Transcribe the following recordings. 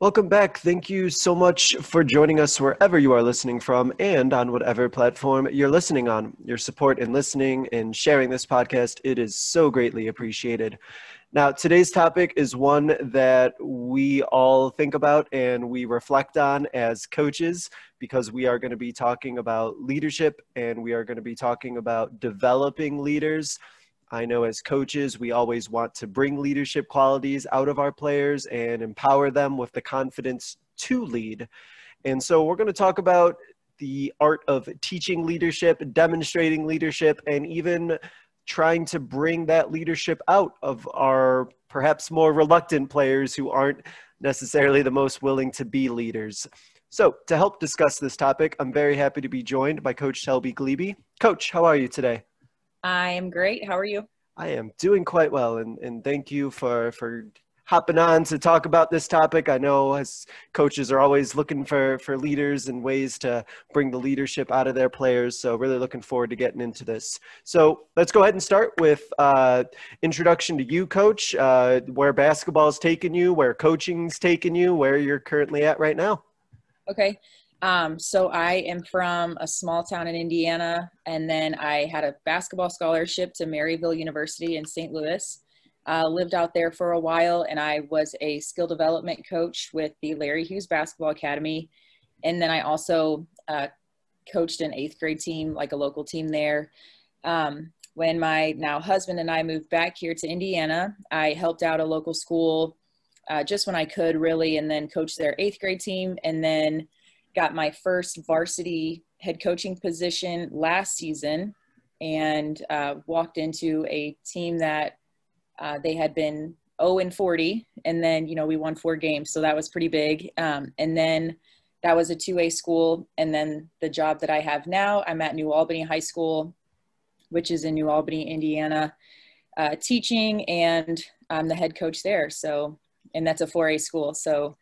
Welcome back. Thank you so much for joining us wherever you are listening from and on whatever platform you're listening on. Your support in listening and sharing this podcast, it is so greatly appreciated. Now, today's topic is one that we all think about and we reflect on as coaches because we are going to be talking about leadership and we are going to be talking about developing leaders I know as coaches, we always want to bring leadership qualities out of our players and empower them with the confidence to lead. And so we're going to talk about the art of teaching leadership, demonstrating leadership, and even trying to bring that leadership out of our perhaps more reluctant players who aren't necessarily the most willing to be leaders. So, to help discuss this topic, I'm very happy to be joined by Coach Shelby Gliebe. Coach, how are you today? I am great. How are you? I am doing quite well, and, and thank you for, for hopping on to talk about this topic. I know as coaches are always looking for, for leaders and ways to bring the leadership out of their players. So really looking forward to getting into this. So let's go ahead and start with uh, introduction to you, coach, uh, where basketball's taken you, where coaching's taken you, where you're currently at right now. Okay. Um, so I am from a small town in Indiana, and then I had a basketball scholarship to Maryville University in St. Louis. Uh, lived out there for a while, and I was a skill development coach with the Larry Hughes Basketball Academy. And then I also uh, coached an eighth grade team, like a local team there. Um, when my now husband and I moved back here to Indiana, I helped out a local school uh, just when I could, really, and then coached their eighth grade team. And then got my first varsity head coaching position last season and uh, walked into a team that uh, they had been 0 and 40 and then you know we won four games. So that was pretty big. Um, and then that was a 2a school and then the job that i have now i'm at new albany high school which is in new albany indiana uh, teaching and i'm the head coach there. So and that's a 4a school. So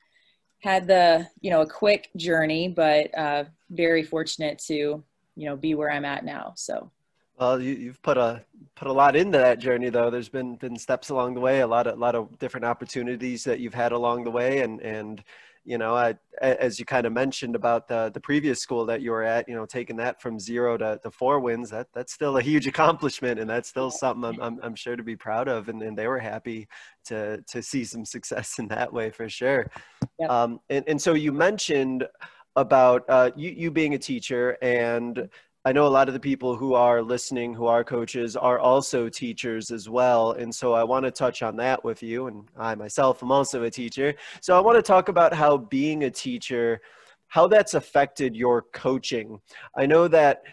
had the you know a quick journey but uh, very fortunate to you know be where i'm at now so. Well you, have put a put a lot into that journey though. There's been been steps along the way a lot of a lot of different opportunities that you've had along the way and and you know, I, as you kind of mentioned about the the previous school that you were at, you know, taking that from zero to, to four wins, that that's still a huge accomplishment, and that's still something I'm I'm, I'm sure to be proud of, and, and they were happy to to see some success in that way for sure. Yep. Um, and and so you mentioned about uh, you you being a teacher and I know a lot of the people who are listening, who are coaches, are also teachers as well. And so I want to touch on that with you. And I myself am also a teacher. So I want to talk about how being a teacher, how that's affected your coaching. I know that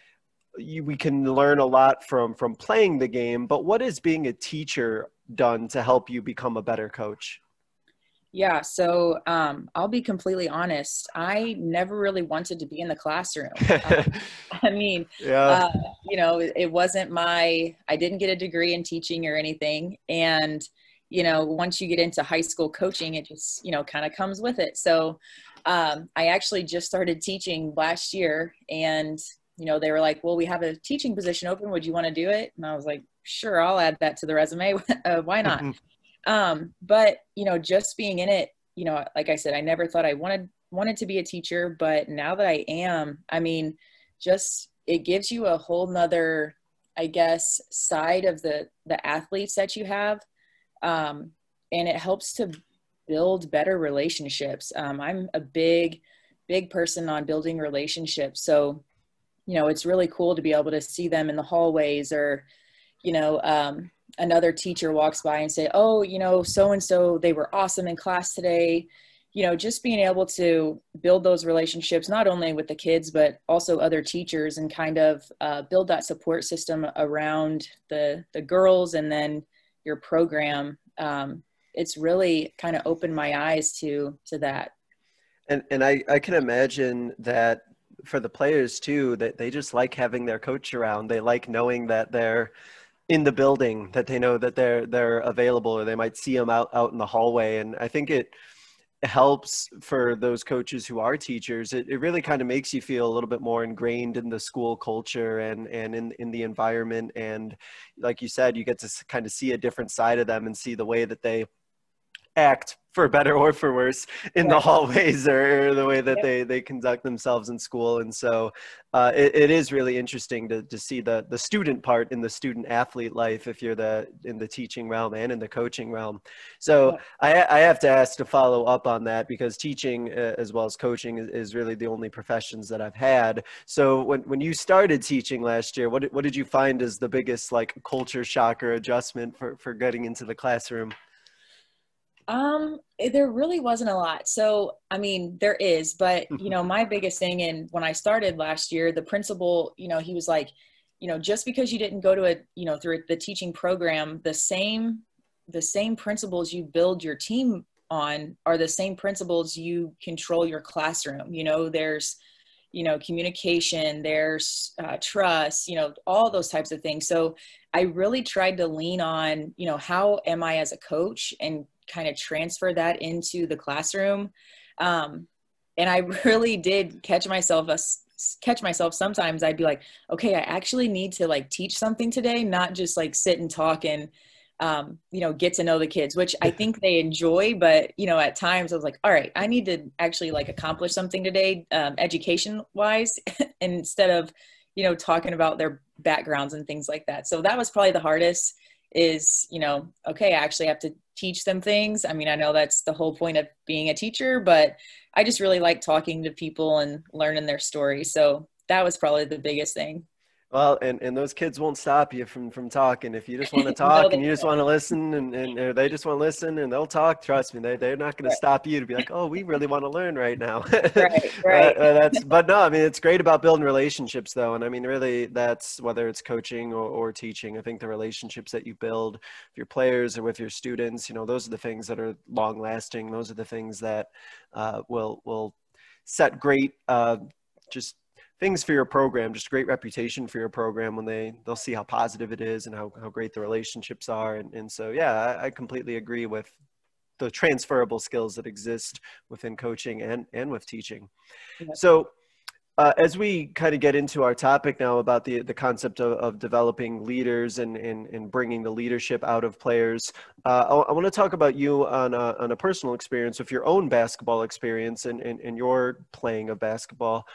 you, we can learn a lot from from playing the game, but what has being a teacher done to help you become a better coach? Yeah, so um, I'll be completely honest. I never really wanted to be in the classroom. um, I mean, yeah. uh, you know, it wasn't my, I didn't get a degree in teaching or anything. And, you know, once you get into high school coaching, it just, you know, kind of comes with it. So um, I actually just started teaching last year and, you know, they were like, well, we have a teaching position open. Would you want to do it? And I was like, sure, I'll add that to the resume. uh, why not? Um, but you know, just being in it, you know, like I said, I never thought I wanted wanted to be a teacher, but now that I am, I mean, just it gives you a whole nother, I guess, side of the the athletes that you have, um, and it helps to build better relationships. Um, I'm a big, big person on building relationships, so you know, it's really cool to be able to see them in the hallways or, you know, um, another teacher walks by and say, "Oh, you know, so and so they were awesome in class today." You know, just being able to build those relationships not only with the kids but also other teachers and kind of uh, build that support system around the the girls and then your program. Um, it's really kind of opened my eyes to to that. And and I I can imagine that for the players too that they just like having their coach around. They like knowing that they're in the building, that they know that they're they're available, or they might see them out out in the hallway. And I think it helps for those coaches who are teachers it, it really kind of makes you feel a little bit more ingrained in the school culture and and in, in the environment and like you said you get to kind of see a different side of them and see the way that they act for better or for worse in the hallways or, the way that yep. they, they conduct themselves in school. And so uh, it, it is really interesting to, to see the, the student part in the student athlete life if you're the in the teaching realm and in the coaching realm. So I, I have to ask to follow up on that because teaching uh, as well as coaching is, is really the only professions that I've had. So when, when you started teaching last year, what, what did you find as the biggest like culture shock or adjustment for, for getting into the classroom? Um, eh, there really wasn't a lot. So, I mean, there is, but you know, my biggest thing, and when I started last year, the principal, you know, he was like, you know, just because you didn't go to a, you know, through the teaching program, the same, the same principles you build your team on are the same principles you control your classroom. You know, there's, you know, communication, there's uh, trust, you know, all those types of things. So I really tried to lean on, you know, how am I as a coach and kind of transfer that into the classroom. Um, and I really did catch myself a, catch myself sometimes I'd be like, okay, I actually need to like teach something today, not just like sit and talk and um, you know, get to know the kids, which I think they enjoy. But you know, at times I was like, all right, I need to actually like accomplish something today, um, education wise, instead of you know talking about their backgrounds and things like that. So that was probably the hardest. Is you know, okay, I actually have to teach them things. I mean, I know that's the whole point of being a teacher, but I just really like talking to people and learning their stories. So that was probably the biggest thing. Well, and, and those kids won't stop you from, from talking. If you just want to talk no, and you just want to listen and, and they just want to listen and they'll talk, trust me, they, they're not going right. to stop you to be like, oh, we really want to learn right now. right, right. uh, that's, but no, I mean, it's great about building relationships though. And I mean, really that's whether it's coaching or, or teaching, I think the relationships that you build with your players or with your students, you know, those are the things that are long lasting. Those are the things that uh, will, will set great, uh, just things for your program, just a great reputation for your program when they they'll see how positive it is and how, how great the relationships are. And, and so, yeah, I, I completely agree with the transferable skills that exist within coaching and, and with teaching. Yeah. So, uh, as we kind of get into our topic now about the, the concept of, of developing leaders and, and, and bringing the leadership out of players, uh, I, I want to talk about you on a, on a personal experience with your own basketball experience and, and, and your playing of basketball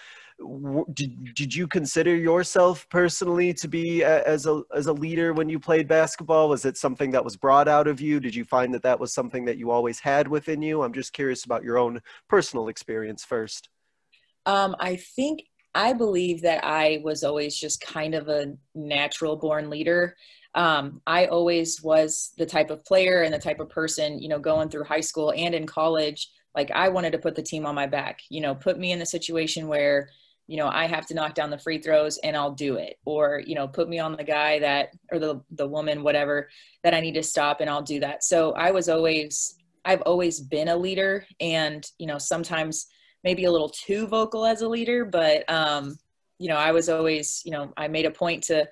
did, did you consider yourself personally to be a, as a as a leader when you played basketball? Was it something that was brought out of you? Did you find that that was something that you always had within you? I'm just curious about your own personal experience first. Um, i think i believe that i was always just kind of a natural born leader. Um, i always was the type of player and the type of person you know going through high school and in college like i wanted to put the team on my back you know put me in a situation where you know i have to knock down the free throws and i'll do it. Or you know put me on the guy that or the the woman whatever that i need to stop and i'll do that. So i was always i've always been a leader and you know sometimes maybe a little too vocal as a leader but um you know i was always you know i made a point to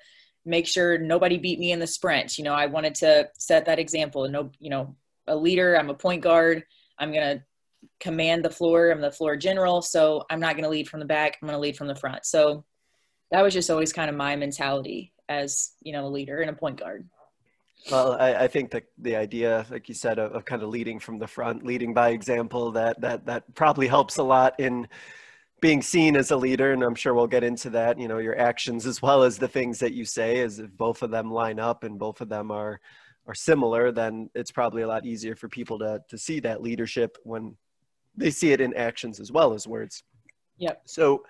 make sure nobody beat me in the sprint. You know i wanted to set that example. No you know a leader i'm a point guard. I'm going to command the floor. I'm the floor general, so I'm not going to lead from the back. I'm going to lead from the front. So that was just always kind of my mentality as you know a leader and a point guard. Well, I, I think that the idea, like you said, of, of, kind of leading from the front, leading by example, that that that probably helps a lot in being seen as a leader. And I'm sure we'll get into that. You know, your actions as well as the things that you say, as if both of them line up and both of them are are similar, then it's probably a lot easier for people to to see that leadership when they see it in actions as well as words. Yep. So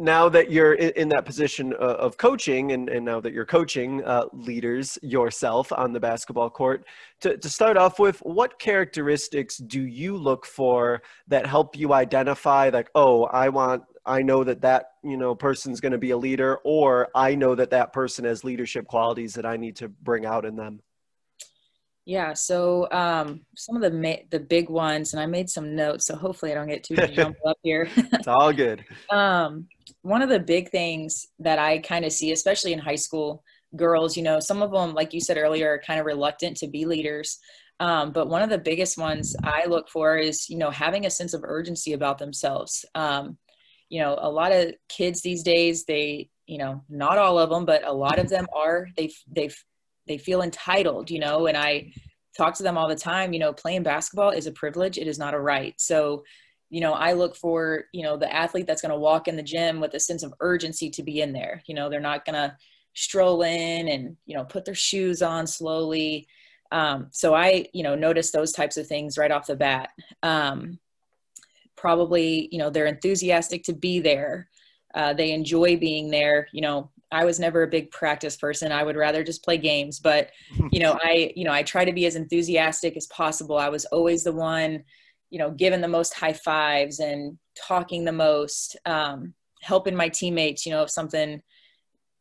now that you're in, that position uh, of coaching and, and now that you're coaching uh, leaders yourself on the basketball court to, to start off with what characteristics do you look for that help you identify like oh i want i know that that you know person's going to be a leader or i know that that person has leadership qualities that i need to bring out in them Yeah, so um, some of the ma- the big ones, and I made some notes, so hopefully I don't get too jumbled up here. it's all good. um, one of the big things that I kind of see, especially in high school girls, you know, some of them, like you said earlier, are kind of reluctant to be leaders. Um, but one of the biggest ones I look for is, you know, having a sense of urgency about themselves. Um, you know, a lot of kids these days, they, you know, not all of them, but a lot of them are, they, they, they feel entitled, you know, and I talk to them all the time, you know, playing basketball is a privilege. It is not a right. So, you know, I look for, you know, the athlete that's going to walk in the gym with a sense of urgency to be in there. You know, they're not going to stroll in and, you know, put their shoes on slowly. Um, so I, you know, notice those types of things right off the bat. Um, probably, you know, they're enthusiastic to be there. Uh, they enjoy being there. You know, I was never a big practice person. I would rather just play games, but you know, I, you know, I try to be as enthusiastic as possible. I was always the one, you know, giving the most high fives and talking the most, um, helping my teammates, you know, if something,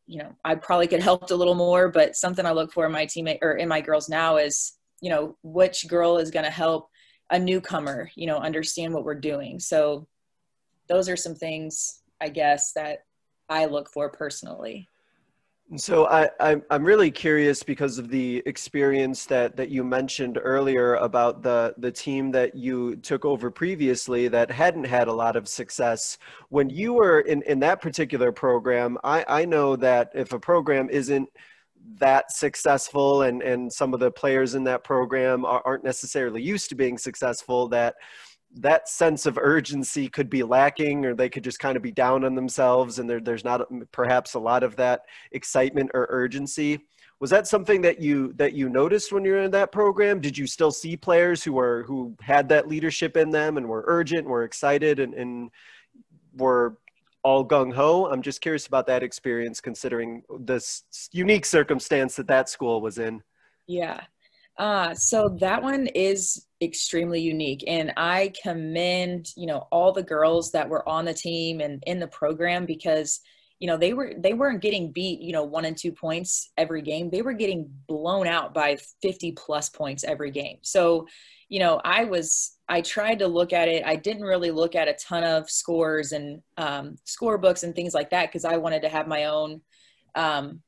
you know, I probably could help a little more, but something I look for in my teammate or in my girls now is, you know, which girl is going to help a newcomer, you know, understand what we're doing. So those are some things I guess that I look for personally. So I, I am really curious because of the experience that that you mentioned earlier about the the team that you took over previously that hadn't had a lot of success. When you were in in that particular program, I I know that if a program isn't that successful and and some of the players in that program aren't necessarily used to being successful that that sense of urgency could be lacking or they could just kind of be down on themselves and there, there's not perhaps a lot of that excitement or urgency. Was that something that you that you noticed when you were in that program? Did you still see players who were who had that leadership in them and were urgent were excited and, and were all gung-ho? I'm just curious about that experience considering this unique circumstance that that school was in. Yeah. Uh, so that one is extremely unique and i commend you know all the girls that were on the team and in the program because you know they were they weren't getting beat you know one and two points every game. They were getting blown out by 50 plus points every game. So you know i was i tried to look at it. I didn't really look at a ton of scores and um, score books and things like that because i wanted to have my own um,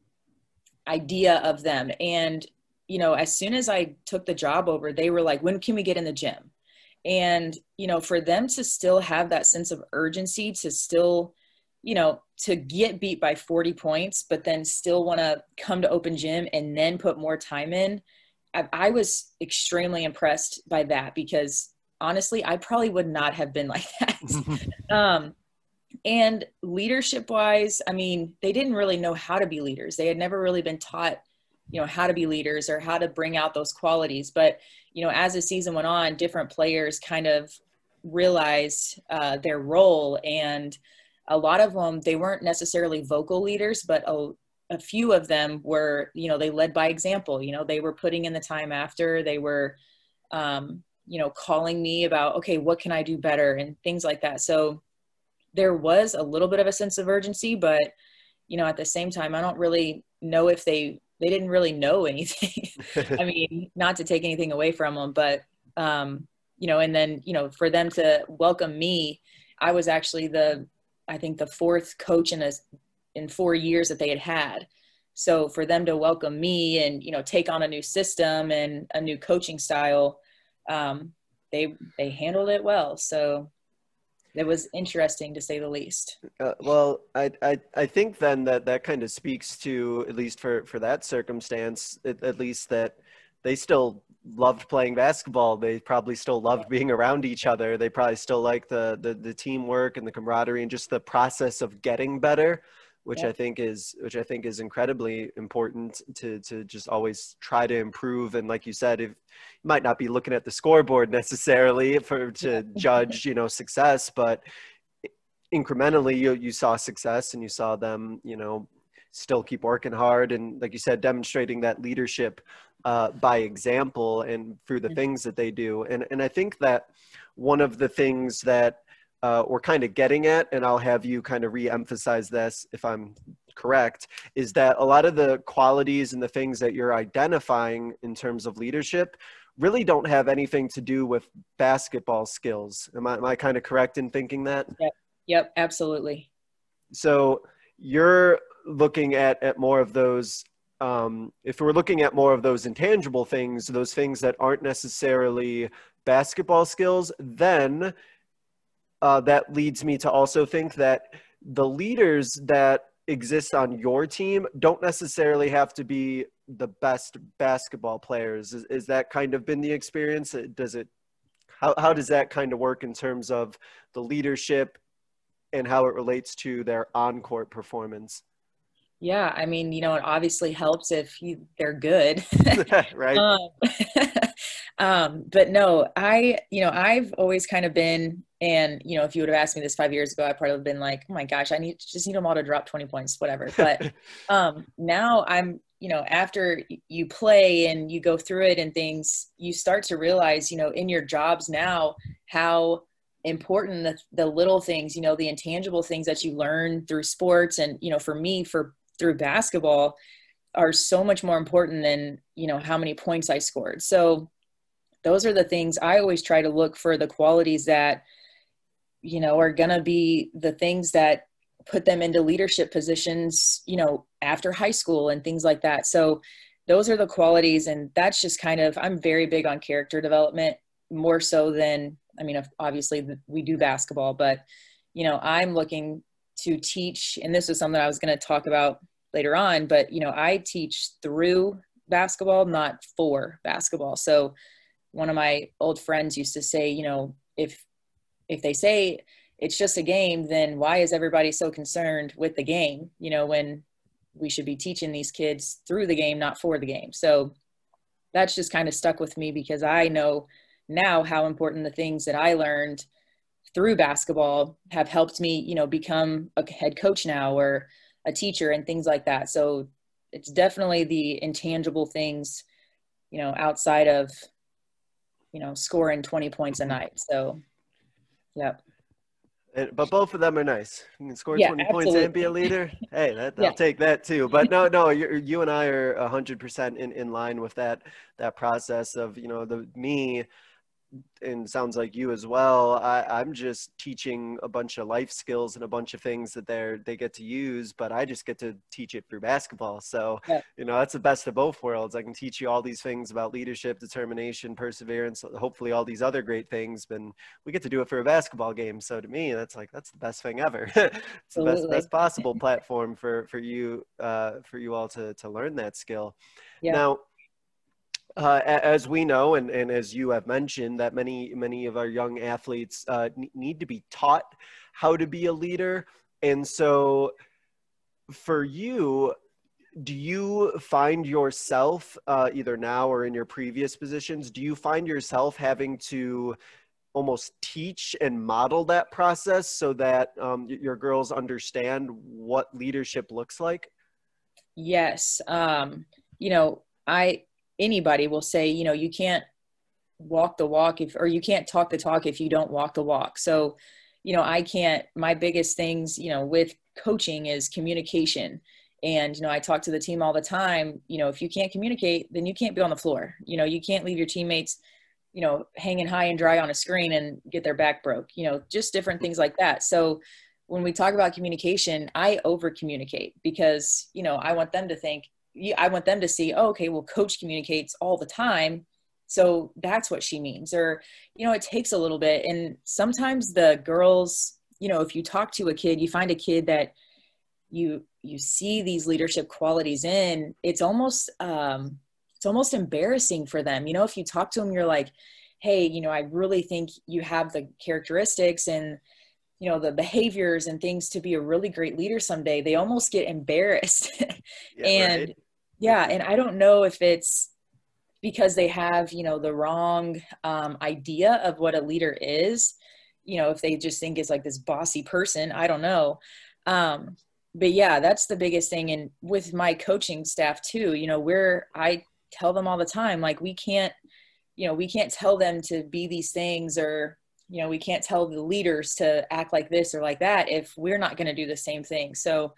idea of them. And you know, as soon as I took the job over, they were like, when can we get in the gym? And, you know, for them to still have that sense of urgency to still, you know, to get beat by 40 points, but then still want to come to open gym and then put more time in. I, I was extremely impressed by that because honestly, I probably would not have been like that. um, and leadership wise, I mean, they didn't really know how to be leaders. They had never really been taught you know how to be leaders or how to bring out those qualities. But you know as the season went on different players kind of realized uh, their role and a lot of them they weren't necessarily vocal leaders but a, a few of them were you know they led by example. You know they were putting in the time after they were um, you know calling me about okay what can i do better? and things like that. So there was a little bit of a sense of urgency but you know at the same time i don't really know if they they didn't really know anything. I mean, not to take anything away from them, but um, you know, and then you know, for them to welcome me, I was actually the, I think the fourth coach in a in four years that they had had. So for them to welcome me and you know take on a new system and a new coaching style, um, they they handled it well. So it was interesting to say the least. Uh, well, I, I I think then that that kind of speaks to at least for for that circumstance, at, at least that they still loved playing basketball. They probably still loved being around each other. They probably still like the the, the teamwork and the camaraderie and just the process of getting better which I think is which I think is incredibly important to to just always try to improve. And like you said, if you might not be looking at the scoreboard necessarily for to judge, you know, success, but incrementally you you saw success and you saw them, you know, still keep working hard and like you said, demonstrating that leadership uh, by example and through the mm-hmm. things that they do. And and I think that one of the things that uh, we're kind of getting at, and I'll have you kind of re-emphasize this if I'm correct, is that a lot of the qualities and the things that you're identifying in terms of leadership really don't have anything to do with basketball skills. Am I, am I kind of correct in thinking that? Yep, yep absolutely. So you're looking at, at more of those um, if we're looking at more of those intangible things, those things that aren't necessarily basketball skills, then uh, that leads me to also think that the leaders that exist on your team don't necessarily have to be the best basketball players. Is, is that kind of been the experience? Does it, how, how does that kind of work in terms of the leadership and how it relates to their on court performance? Yeah, I mean, you know, it obviously helps if you they're good. right. Um, um, but no, I, you know, I've always kind of been, and you know, if you would have asked me this five years ago, I probably would have been like, oh my gosh, I need just need them all to drop 20 points, whatever. But um, now I'm, you know, after you play and you go through it and things, you start to realize, you know, in your jobs now, how important the, the little things, you know, the intangible things that you learn through sports. And, you know, for me, for through basketball are so much more important than you know how many points i scored so those are the things i always try to look for the qualities that you know are going to be the things that put them into leadership positions you know after high school and things like that. So those are the qualities and that's just kind of i'm very big on character development more so than i mean obviously we do basketball but you know i'm looking to teach and this was something i was going to talk about later on but you know i teach through basketball not for basketball. So one of my old friends used to say you know if if they say it's just a game then why is everybody so concerned with the game you know when we should be teaching these kids through the game not for the game so that's just kind of stuck with me because i know now how important the things that i learned through basketball have helped me you know become a head coach now or a teacher and things like that. So it's definitely the intangible things, you know, outside of, you know, scoring 20 points a night. So, yep. And, but both of them are nice. You can score yeah, 20 absolutely. points and be a leader. Hey, that, I'll take that too. But no, no, you, you and I are 100% in, in line with that that process of, you know, the me – and sounds like you as well I, i'm just teaching a bunch of life skills and a bunch of things that they're they get to use but i just get to teach it through basketball. So yeah. you know that's the best of both worlds. I can teach you all these things about leadership determination perseverance hopefully all these other great things but we get to do it for a basketball game. So to me that's like that's the best thing ever. It's the best, best possible platform for for you uh, for you all to to learn that skill. Yeah. now uh, as we know, and, and as you have mentioned, that many many of our young athletes uh, need to be taught how to be a leader. And so, for you, do you find yourself uh, either now or in your previous positions? Do you find yourself having to almost teach and model that process so that um, your girls understand what leadership looks like? Yes. Um, you know, I anybody will say, you know, you can't walk the walk if, or you can't talk the talk if you don't walk the walk. So, you know, I can't, my biggest things, you know, with coaching is communication. And, you know, I talk to the team all the time, you know, if you can't communicate, then you can't be on the floor. You know, you can't leave your teammates, you know, hanging high and dry on a screen and get their back broke, you know, just different things like that. So when we talk about communication, I over communicate because, you know, I want them to think, I want them to see, oh, okay, well, coach communicates all the time. So that's what she means. Or, you know, it takes a little bit. And sometimes the girls, you know, if you talk to a kid, you find a kid that you you see these leadership qualities in, it's almost um it's almost embarrassing for them. You know, if you talk to them, you're like, hey, you know, I really think you have the characteristics and you know the behaviors and things to be a really great leader someday they almost get embarrassed. Yeah, and right. yeah and i don't know if it's because they have you know the wrong um, idea of what a leader is you know if they just think it's like this bossy person i don't know. Um, but yeah that's the biggest thing. And with my coaching staff too you know where i tell them all the time like we can't you know we can't tell them to be these things or you know we can't tell the leaders to act like this or like that if we're not going to do the same thing. So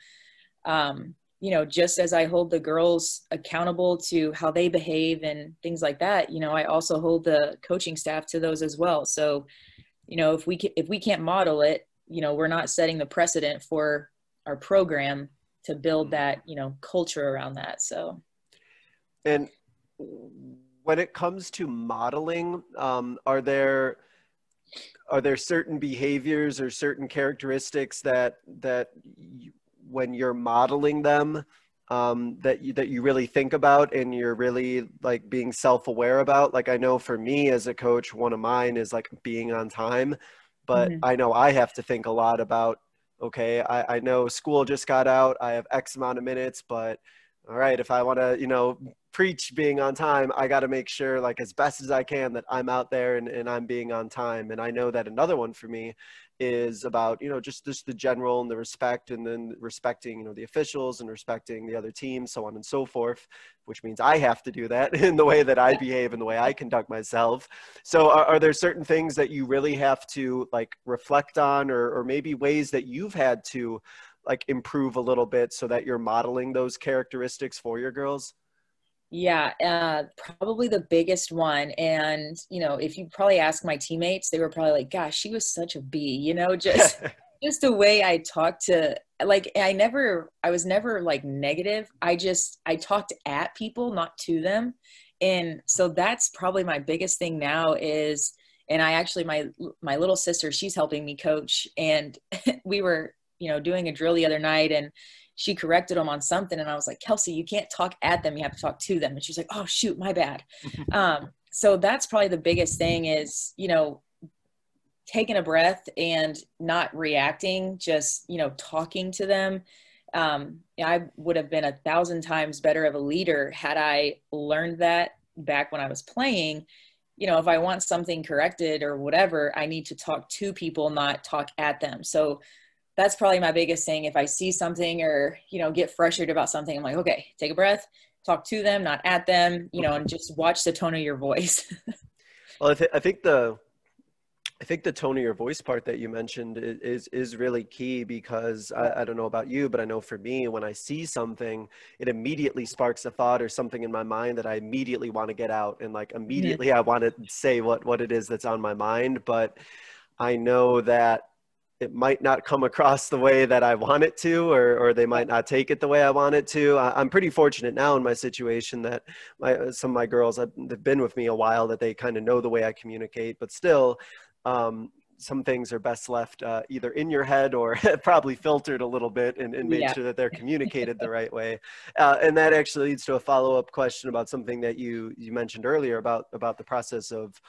um, you know just as i hold the girls accountable to how they behave and things like that you know i also hold the coaching staff to those as well. So you know if we can, if we can't model it you know we're not setting the precedent for our program to build that you know culture around that so. And when it comes to modeling um, are there are there certain behaviors or certain characteristics that that you, when you're modeling them um, that you that you really think about and you're really like being self-aware about like i know for me as a coach one of mine is like being on time but mm-hmm. i know i have to think a lot about okay I, I know school just got out i have x amount of minutes but all right if i want to you know preach being on time, I got to make sure, like, as best as I can, that I'm out there and, and I'm being on time. And I know that another one for me is about, you know, just, just the general and the respect, and then respecting, you know, the officials and respecting the other teams, so on and so forth, which means I have to do that in the way that I behave and the way I conduct myself. So, are, are there certain things that you really have to, like, reflect on, or, or maybe ways that you've had to, like, improve a little bit so that you're modeling those characteristics for your girls? Yeah, uh, probably the biggest one. And, you know, if you probably ask my teammates, they were probably like, gosh, she was such a bee, you know, just just the way I talked to like I never I was never like negative. I just I talked at people, not to them. And so that's probably my biggest thing now is and I actually my my little sister, she's helping me coach and we were, you know, doing a drill the other night and she corrected them on something and i was like kelsey you can't talk at them you have to talk to them. And she's like oh shoot my bad. Um, so that's probably the biggest thing is you know taking a breath and not reacting just you know talking to them. Um, i would have been a thousand times better of a leader had i learned that back when i was playing. You know if i want something corrected or whatever i need to talk to people not talk at them. So that's probably my biggest thing. If I see something or, you know, get frustrated about something, I'm like, okay, take a breath, talk to them, not at them, you know, and just watch the tone of your voice. well, I, th- I think the, I think the tone of your voice part that you mentioned is is really key because I, I, don't know about you, but I know for me, when I see something, it immediately sparks a thought or something in my mind that I immediately want to get out and like immediately mm-hmm. I want to say what what it is that's on my mind. But I know that it might not come across the way that I want it to, or, or they might not take it the way I want it to. I, am pretty fortunate now in my situation that my, some of my girls have been with me a while that they kind of know the way I communicate, but still, um, some things are best left uh, either in your head or probably filtered a little bit and, and made yeah. sure that they're communicated the right way. Uh, and that actually leads to a follow-up question about something that you you mentioned earlier about about the process of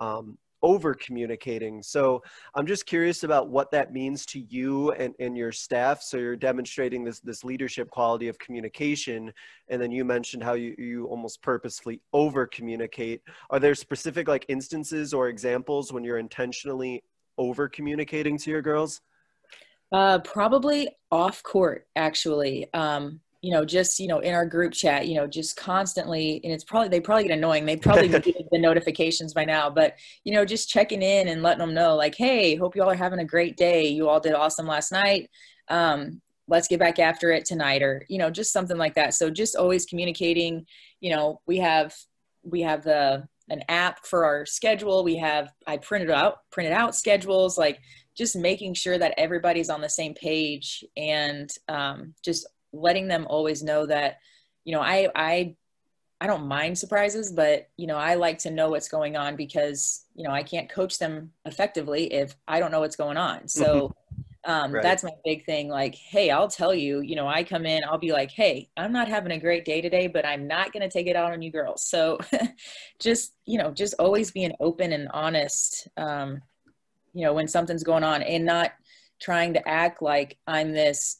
um, over communicating. So I'm just curious about what that means to you and, and your staff. So you're demonstrating this, this leadership quality of communication. And then you mentioned how you, you almost purposefully over communicate. Are there specific like instances or examples when you're intentionally over communicating to your girls? Uh, probably off court, actually. Um, you know, just, you know, in our group chat, you know, just constantly, and it's probably, they probably get annoying. They probably get the notifications by now, but, you know, just checking in and letting them know like, Hey, hope you all are having a great day. You all did awesome last night. Um, let's get back after it tonight or, you know, just something like that. So just always communicating, you know, we have, we have the, an app for our schedule. We have, I printed out, printed out schedules, like just making sure that everybody's on the same page and um, just letting them always know that you know i i i don't mind surprises but you know i like to know what's going on because you know i can't coach them effectively if i don't know what's going on so mm-hmm. um, right. that's my big thing like hey i'll tell you you know i come in i'll be like hey i'm not having a great day today but i'm not going to take it out on you girls so just you know just always being open and honest um, you know when something's going on and not trying to act like i'm this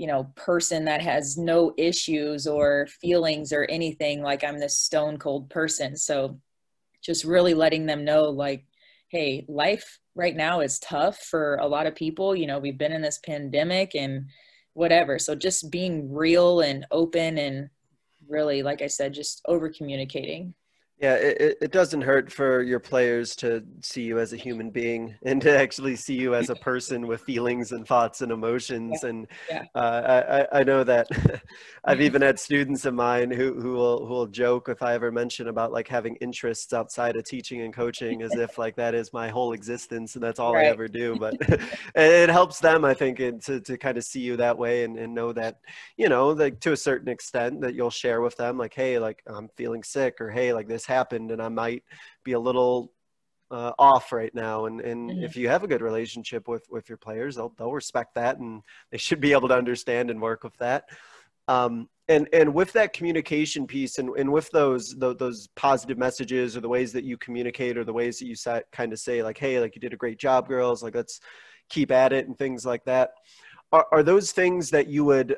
you know person that has no issues or feelings or anything like i'm this stone cold person. So just really letting them know like hey life right now is tough for a lot of people. You know we've been in this pandemic and whatever. So just being real and open and really like i said just over communicating Yeah, it, it doesn't hurt for your players to see you as a human being and to actually see you as a person with feelings and thoughts and emotions. Yeah. And yeah. Uh, I, I know that I've even had students of mine who, who will who will joke if I ever mention about like having interests outside of teaching and coaching as if like that is my whole existence and that's all right. I ever do. But it helps them, I think, to, to kind of see you that way and, and know that, you know, like to a certain extent that you'll share with them like, hey, like I'm feeling sick or hey, like this happened and I might be a little uh, off right now. And, and mm-hmm. if you have a good relationship with, with your players, they'll, they'll respect that and they should be able to understand and work with that. Um, and, and with that communication piece and, and with those, those, those positive messages or the ways that you communicate or the ways that you sa- kind of say like, Hey, like you did a great job, girls, like let's keep at it and things like that. Are, are those things that you would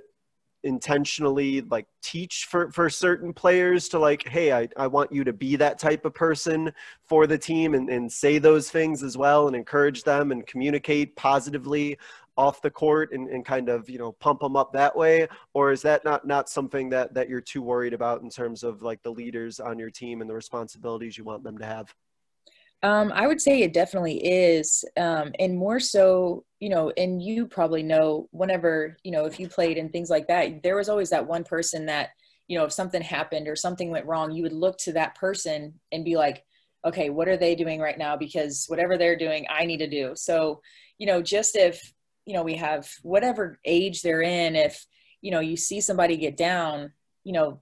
intentionally like teach for for certain players to like hey I, I want you to be that type of person for the team and, and say those things as well and encourage them and communicate positively off the court and, and kind of you know pump them up that way? Or is that not not something that that you're too worried about in terms of like the leaders on your team and the responsibilities you want them to have um, I would say it definitely is. Um, and more so, you know, and you probably know whenever, you know, if you played and things like that, there was always that one person that, you know, if something happened or something went wrong, you would look to that person and be like, okay, what are they doing right now? Because whatever they're doing, I need to do. So, you know, just if, you know, we have whatever age they're in, if, you know, you see somebody get down, you know,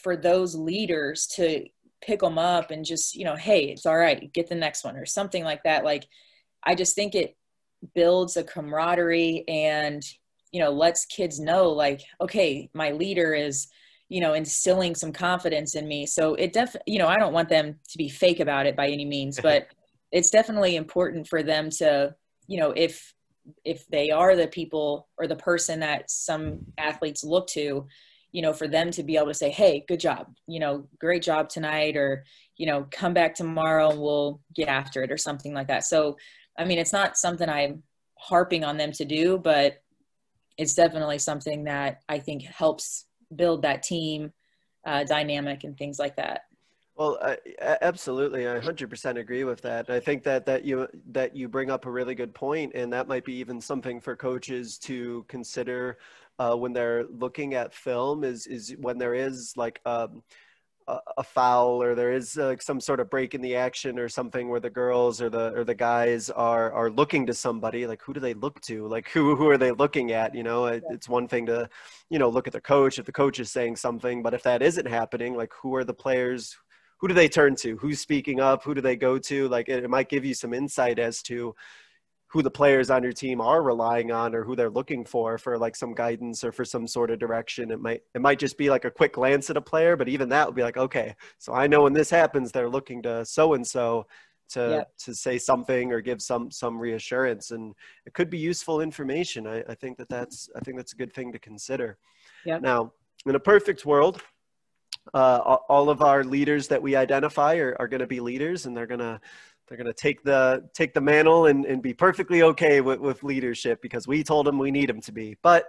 for those leaders to pick them up and just you know hey it's all right get the next one or something like that. Like i just think it builds a camaraderie and you know lets kids know like okay my leader is you know instilling some confidence in me. So it def you know i don't want them to be fake about it by any means but it's definitely important for them to you know if if they are the people or the person that some athletes look to you know, for them to be able to say, hey, good job, you know, great job tonight, or, you know, come back tomorrow and we'll get after it or something like that. So, I mean, it's not something I'm harping on them to do, but it's definitely something that I think helps build that team uh, dynamic and things like that. Well, I, absolutely, I 100% agree with that. I think that that you that you bring up a really good point, and that might be even something for coaches to consider uh, when they're looking at film is is when there is like um, a, a, foul or there is uh, some sort of break in the action or something where the girls or the or the guys are are looking to somebody like who do they look to? Like who who are they looking at? You know it, it's one thing to you know look at the coach if the coach is saying something but if that isn't happening like who are the players who do they turn to? Who's speaking up? Who do they go to? Like it, it might give you some insight as to who the players on your team are relying on or who they're looking for for like some guidance or for some sort of direction. It might it might just be like a quick glance at a player but even that would be like okay so i know when this happens they're looking to so and so to to say something or give some some reassurance and it could be useful information. I, I think that that's i think that's a good thing to consider. Yeah now in a perfect world uh, all of our leaders that we identify are, are going to be leaders and they're going to they're going to take the take the mantle and, and be perfectly okay with, with leadership because we told them we need them to be. But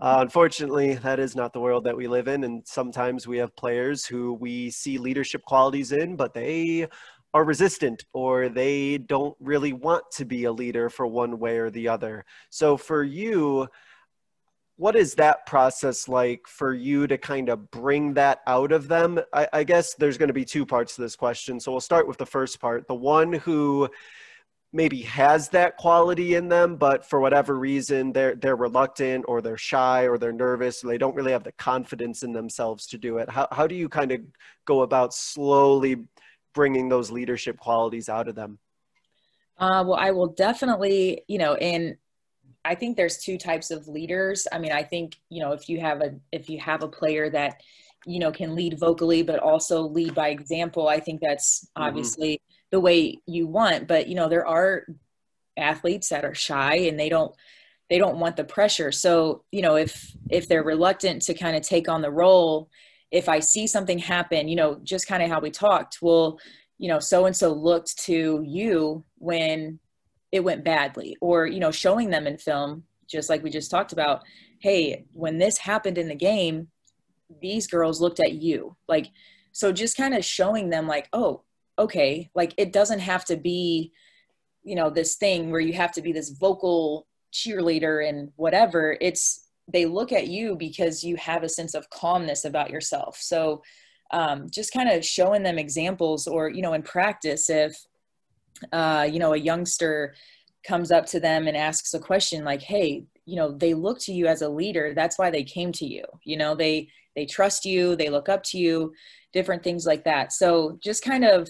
uh, unfortunately that is not the world that we live in and sometimes we have players who we see leadership qualities in but they are resistant or they don't really want to be a leader for one way or the other. So for you what is that process like for you to kind of bring that out of them? I, I guess there's going to be two parts to this question. So we'll start with the first part. The one who maybe has that quality in them, but for whatever reason they're they're reluctant or they're shy or they're nervous. Or they don't really have the confidence in themselves to do it. How how do you kind of go about slowly bringing those leadership qualities out of them? Uh, well, I will definitely, you know, in I think there's two types of leaders. I mean, I think, you know, if you have a if you have a player that, you know, can lead vocally but also lead by example, I think that's mm-hmm. obviously the way you want, but you know, there are athletes that are shy and they don't they don't want the pressure. So, you know, if if they're reluctant to kind of take on the role, if I see something happen, you know, just kind of how we talked, well, you know, so and so looked to you when it went badly. Or you know showing them in film just like we just talked about hey when this happened in the game these girls looked at you. Like so just kind of showing them like oh okay like it doesn't have to be you know this thing where you have to be this vocal cheerleader and whatever. It's they look at you because you have a sense of calmness about yourself. So um, just kind of showing them examples or you know in practice if uh, you know a youngster comes up to them and asks a question like hey you know they look to you as a leader. That's why they came to you. You know they they trust you. They look up to you. Different things like that. So just kind of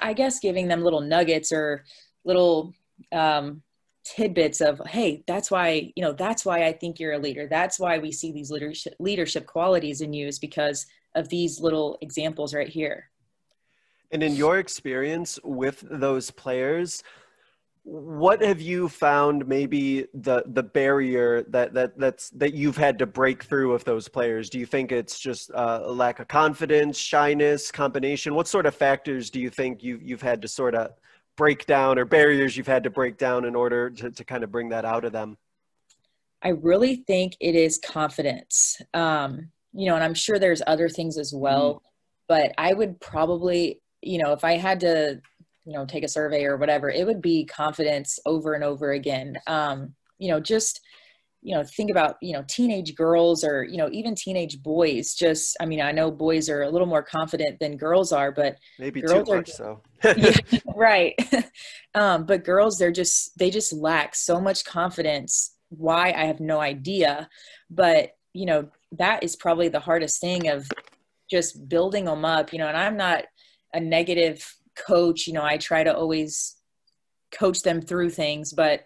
i guess giving them little nuggets or little um, tidbits of hey that's why you know that's why i think you're a leader. That's why we see these leadership leadership qualities in you is because of these little examples right here and in your experience with those players what have you found maybe the the barrier that that that's that you've had to break through with those players? Do you think it's just uh, a lack of confidence shyness combination? What sort of factors do you think you you've had to sort of break down or barriers you've had to break down in order to, to kind of bring that out of them? I really think it is confidence. Um you know and i'm sure there's other things as well mm-hmm. but i would probably you know if i had to you know take a survey or whatever it would be confidence over and over again. Um, you know just you know think about you know teenage girls or you know even teenage boys just i mean i know boys are a little more confident than girls are but maybe girls too much so. Yeah, right. Um, but girls they're just they just lack so much confidence. Why? I have no idea. But you know that is probably the hardest thing of just building them up you know and i'm not a negative coach you know i try to always coach them through things but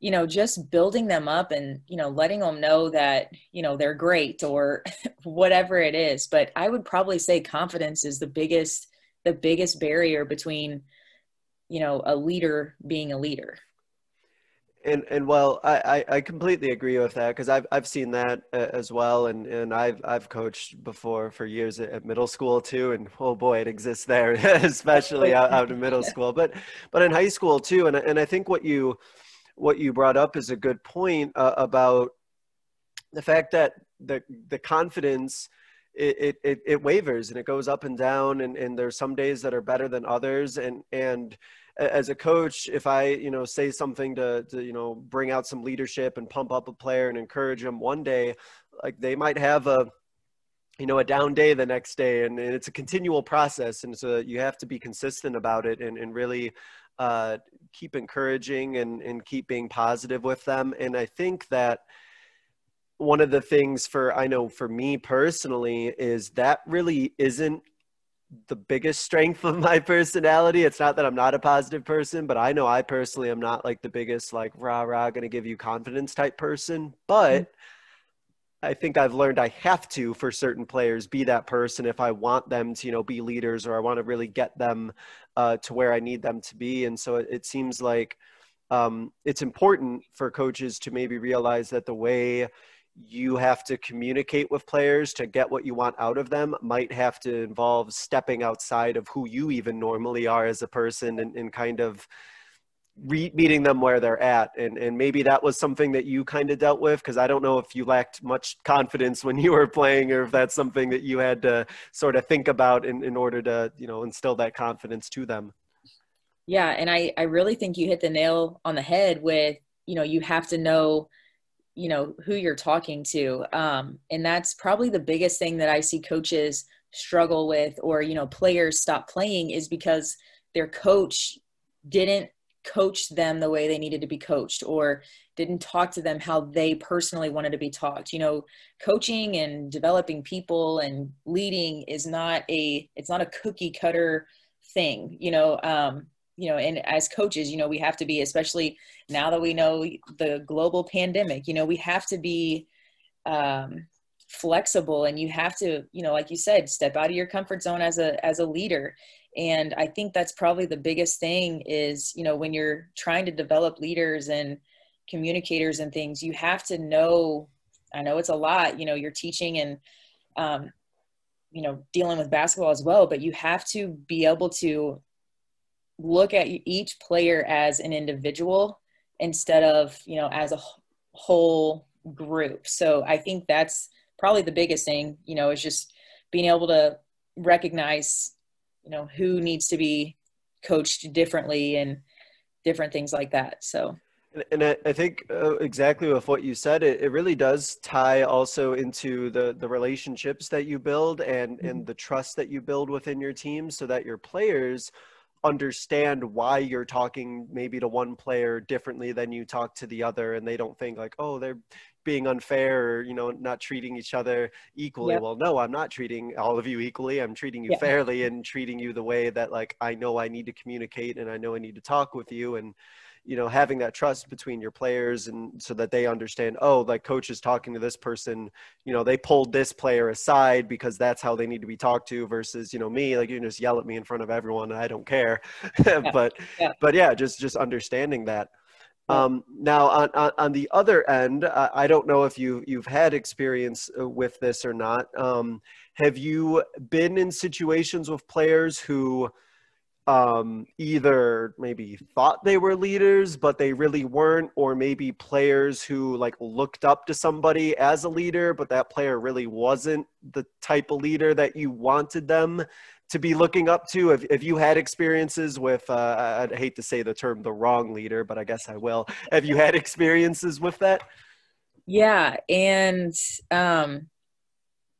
you know just building them up and you know letting them know that you know they're great or whatever it is. But i would probably say confidence is the biggest the biggest barrier between you know a leader being a leader and and well, I, I completely agree with that because I've I've seen that uh, as well, and and I've I've coached before for years at, at middle school too, and oh boy, it exists there, especially out, out in middle school, but but in high school too, and and I think what you what you brought up is a good point uh, about the fact that the the confidence it, it, it wavers and it goes up and down and, and there's some days that are better than others and and as a coach, if I, you know, say something to, to, you know, bring out some leadership and pump up a player and encourage them one day, like they might have a, you know, a down day the next day and, and it's a continual process. And so you have to be consistent about it and, and really uh, keep encouraging and, and keep being positive with them. And I think that, one of the things for I know for me personally is that really isn't the biggest strength of my personality. It's not that I'm not a positive person, but I know I personally am not like the biggest, like, rah, rah, going to give you confidence type person. But mm-hmm. I think I've learned I have to, for certain players, be that person if I want them to, you know, be leaders or I want to really get them uh, to where I need them to be. And so it, it seems like um, it's important for coaches to maybe realize that the way you have to communicate with players to get what you want out of them might have to involve stepping outside of who you even normally are as a person and, and kind of re- meeting them where they're at. And, and maybe that was something that you kind of dealt with because i don't know if you lacked much confidence when you were playing or if that's something that you had to sort of think about in, in order to you know instill that confidence to them. Yeah and i i really think you hit the nail on the head with you know you have to know you know who you're talking to um, and that's probably the biggest thing that i see coaches struggle with or you know players stop playing is because their coach didn't coach them the way they needed to be coached or didn't talk to them how they personally wanted to be talked. You know coaching and developing people and leading is not a it's not a cookie cutter thing you know um, you know and as coaches you know we have to be especially now that we know the global pandemic you know we have to be um, flexible and you have to you know like you said step out of your comfort zone as a as a leader. And i think that's probably the biggest thing is you know when you're trying to develop leaders and communicators and things you have to know i know it's a lot you know you're teaching and um, you know dealing with basketball as well but you have to be able to look at each player as an individual instead of you know as a whole group. So i think that's probably the biggest thing you know is just being able to recognize you know who needs to be coached differently and different things like that. So. And I, I think uh, exactly with what you said, it, it really does tie also into the, the relationships that you build and, mm-hmm. and the trust that you build within your team so that your players understand why you're talking maybe to one player differently than you talk to the other and they don't think like oh they're being unfair or you know not treating each other equally. Yep. well no i'm not treating all of you equally. I'm treating you fairly and treating you the way that like i know i need to communicate and i know i need to talk with you and you know having that trust between your players and so that they understand oh like coach is talking to this person you know they pulled this player aside because that's how they need to be talked to versus you know me like you can just yell at me in front of everyone i don't care yeah. but yeah. but yeah just just understanding that um, now, on, on, on, the other end, uh, I don't know if you you've had experience uh, with this or not. Um, have you been in situations with players who um, either maybe thought they were leaders, but they really weren't, or maybe players who like looked up to somebody as a leader, but that player really wasn't the type of leader that you wanted them to be looking up to? Have, have you had experiences with, uh, I'd hate to say the term the wrong leader, but I guess I will. Have you had experiences with that? Yeah. And, um,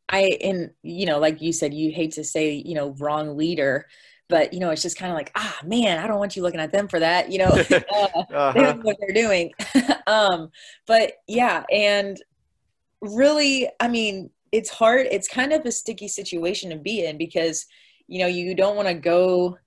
I, and, you know, like you said, you hate to say, you know, wrong leader, but you know it's just kind of like ah man i don't want you looking at them for that you know uh, uh-huh. they don't know what they're doing um but yeah and really i mean it's hard it's kind of a sticky situation to be in because you know you don't want to go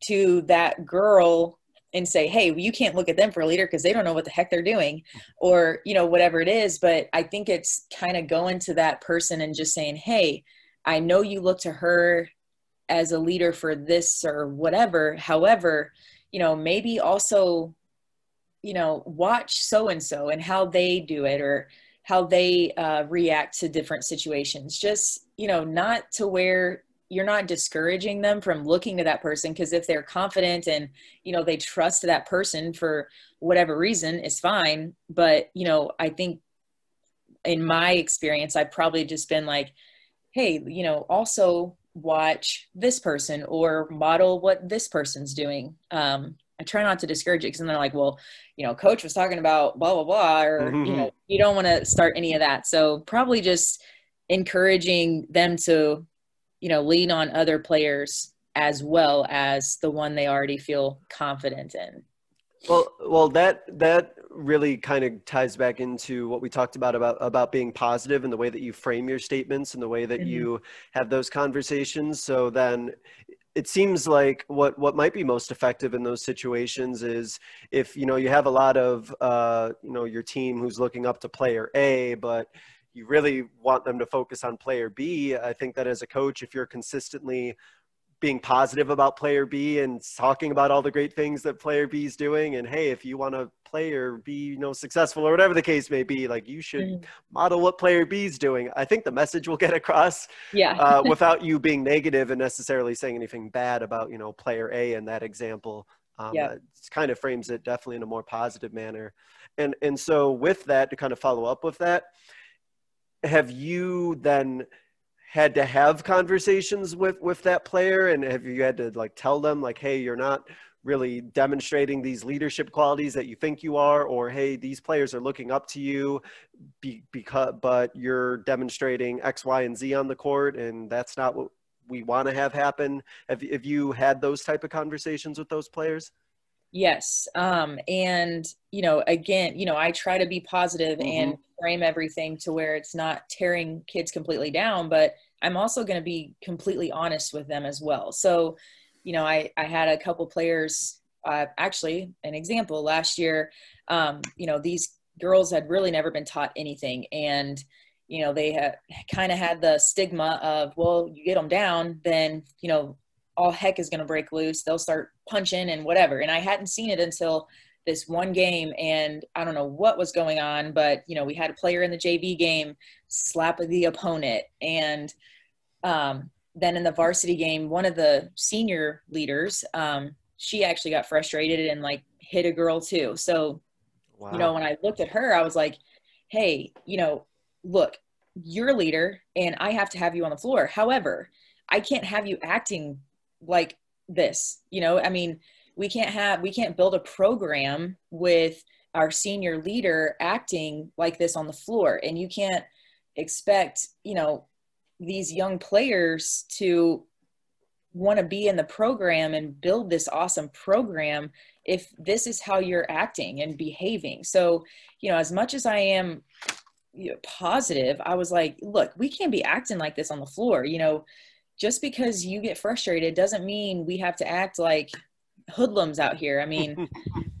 to that girl and say hey well, you can't look at them for a leader because they don't know what the heck they're doing or you know whatever it is but i think it's kind of going to that person and just saying hey i know you look to her as a leader for this or whatever. However you know maybe also you know watch so and so and how they do it or how they uh, react to different situations. Just you know not to where you're not discouraging them from looking to that person because if they're confident and you know they trust that person for whatever reason it's fine. But you know i think in my experience i've probably just been like hey you know also watch this person or model what this person's doing. Um, I try not to discourage it because then they're like, well, you know, coach was talking about blah, blah, blah, or, mm-hmm. you know, you don't want to start any of that. So probably just encouraging them to, you know, lean on other players as well as the one they already feel confident in. Well, well, that that really kind of ties back into what we talked about about about being positive and the way that you frame your statements and the way that mm-hmm. you have those conversations. So then, it seems like what what might be most effective in those situations is if you know you have a lot of uh, you know your team who's looking up to player A, but you really want them to focus on player B. I think that as a coach, if you're consistently being positive about player B and talking about all the great things that player B is doing. And hey, if you want to play or be, you know, successful or whatever the case may be, like you should mm. model what player B is doing. I think the message will get across yeah. uh, without you being negative and necessarily saying anything bad about, you know, player A in that example. Um, yeah. it kind of frames it definitely in a more positive manner. And, and so with that, to kind of follow up with that, have you then – had to have conversations with with that player? And have you had to like tell them like hey you're not really demonstrating these leadership qualities that you think you are or hey these players are looking up to you be, because but you're demonstrating x y and z on the court and that's not what we want to have happen? Have, have you had those type of conversations with those players? Yes um and you know again you know i try to be positive mm-hmm. and frame everything to where it's not tearing kids completely down but i'm also going to be completely honest with them as well. So you know i i had a couple players uh, actually an example last year um, you know these girls had really never been taught anything and you know they had kind of had the stigma of well you get them down then you know all heck is going to break loose. They'll start punching and whatever. And i hadn't seen it until this one game and I don't know what was going on, but you know, we had a player in the JV game slap the opponent and um, then in the varsity game, one of the senior leaders, um, she actually got frustrated and like hit a girl too. So, wow. you know, when I looked at her, I was like, Hey, you know, look, you're a leader and I have to have you on the floor. However, I can't have you acting like this. You know, I mean, we can't have we can't build a program with our senior leader acting like this on the floor. And you can't expect you know these young players to want to be in the program and build this awesome program if this is how you're acting and behaving. So you know as much as i am you know, positive i was like look we can't be acting like this on the floor you know. Just because you get frustrated doesn't mean we have to act like hoodlums out here. I mean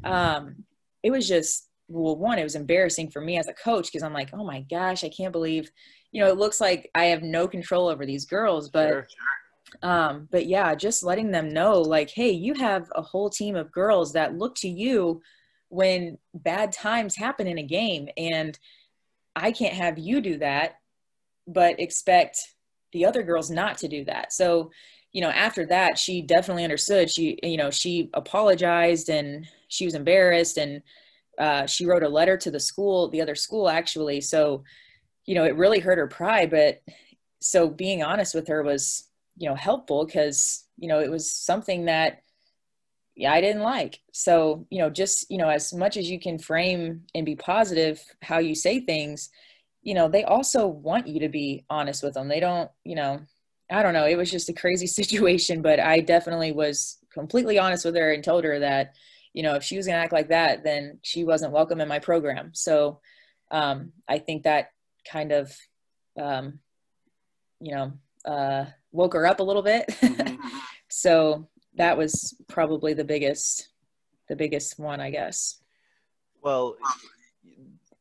um it was just well one it was embarrassing for me as a coach because i'm like oh my gosh i can't believe you know it looks like i have no control over these girls but sure, um but yeah just letting them know like hey you have a whole team of girls that look to you when bad times happen in a game and i can't have you do that but expect the other girls not to do that. So you know after that she definitely understood she you know she apologized and she was embarrassed and uh, she wrote a letter to the school, the other school actually. So, you know, it really hurt her pride. But so being honest with her was, you know, helpful because, you know, it was something that, yeah, I didn't like. So, you know, just, you know, as much as you can frame and be positive how you say things, you know, they also want you to be honest with them. They don't, you know, I don't know. It was just a crazy situation, but I definitely was completely honest with her and told her that, you know, if she was going to act like that, then she wasn't welcome in my program. So um, I think that kind of, um, you know, uh, woke her up a little bit. Mm-hmm. so that was probably the biggest, the biggest one, I guess. Well,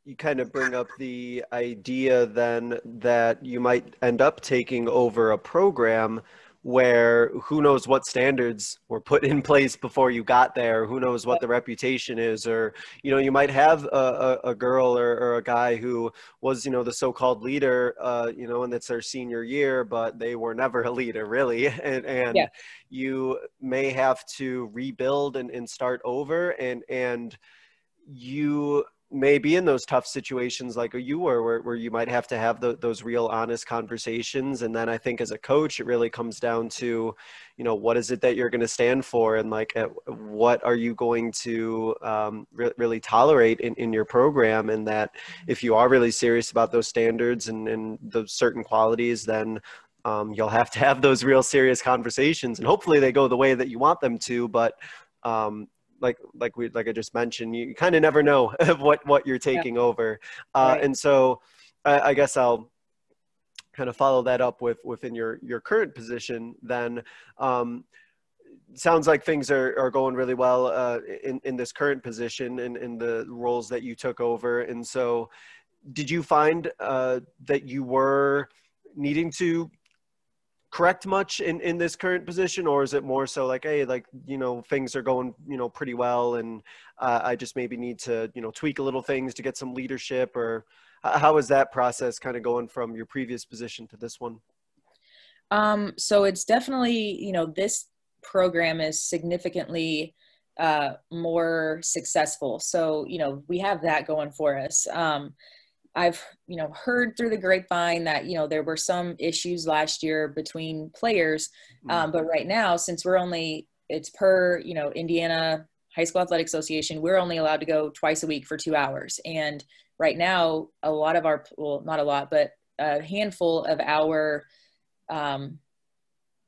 you kind of bring up the idea then that you might end up taking over a program where who knows what standards were put in place before you got there who knows what the reputation is or you know you might have a, a, a girl or, or, a guy who was you know the so-called leader uh, you know and it's their senior year but they were never a leader really and, and yeah. you may have to rebuild and, and start over and and you may be in those tough situations like you were where, where you might have to have the, those real honest conversations. And then i think as a coach it really comes down to you know what is it that you're going to stand for? And like at, what are you going to um, re- really tolerate in, in your program? And that if you are really serious about those standards and, and those certain qualities then um, you'll have to have those real serious conversations. And hopefully they go the way that you want them to but um, like like we like I just mentioned, you kind of never know what what you're taking yeah. over, uh, right. and so I, I, guess I'll kind of follow that up with within your your current position. Then um, sounds like things are are going really well uh, in in this current position and in, in the roles that you took over, and so did you find uh, that you were needing to correct much in, in this current position or is it more so like hey like you know things are going you know pretty well and uh, i just maybe need to you know tweak a little things to get some leadership or how is that process kind of going from your previous position to this one? Um, so it's definitely you know this program is significantly uh, more successful. So you know we have that going for us. Um, I've you know heard through the grapevine that you know there were some issues last year between players, mm-hmm. um, but right now since we're only it's per you know Indiana High School Athletic Association, we're only allowed to go twice a week for two hours, and right now a lot of our well not a lot but a handful of our um,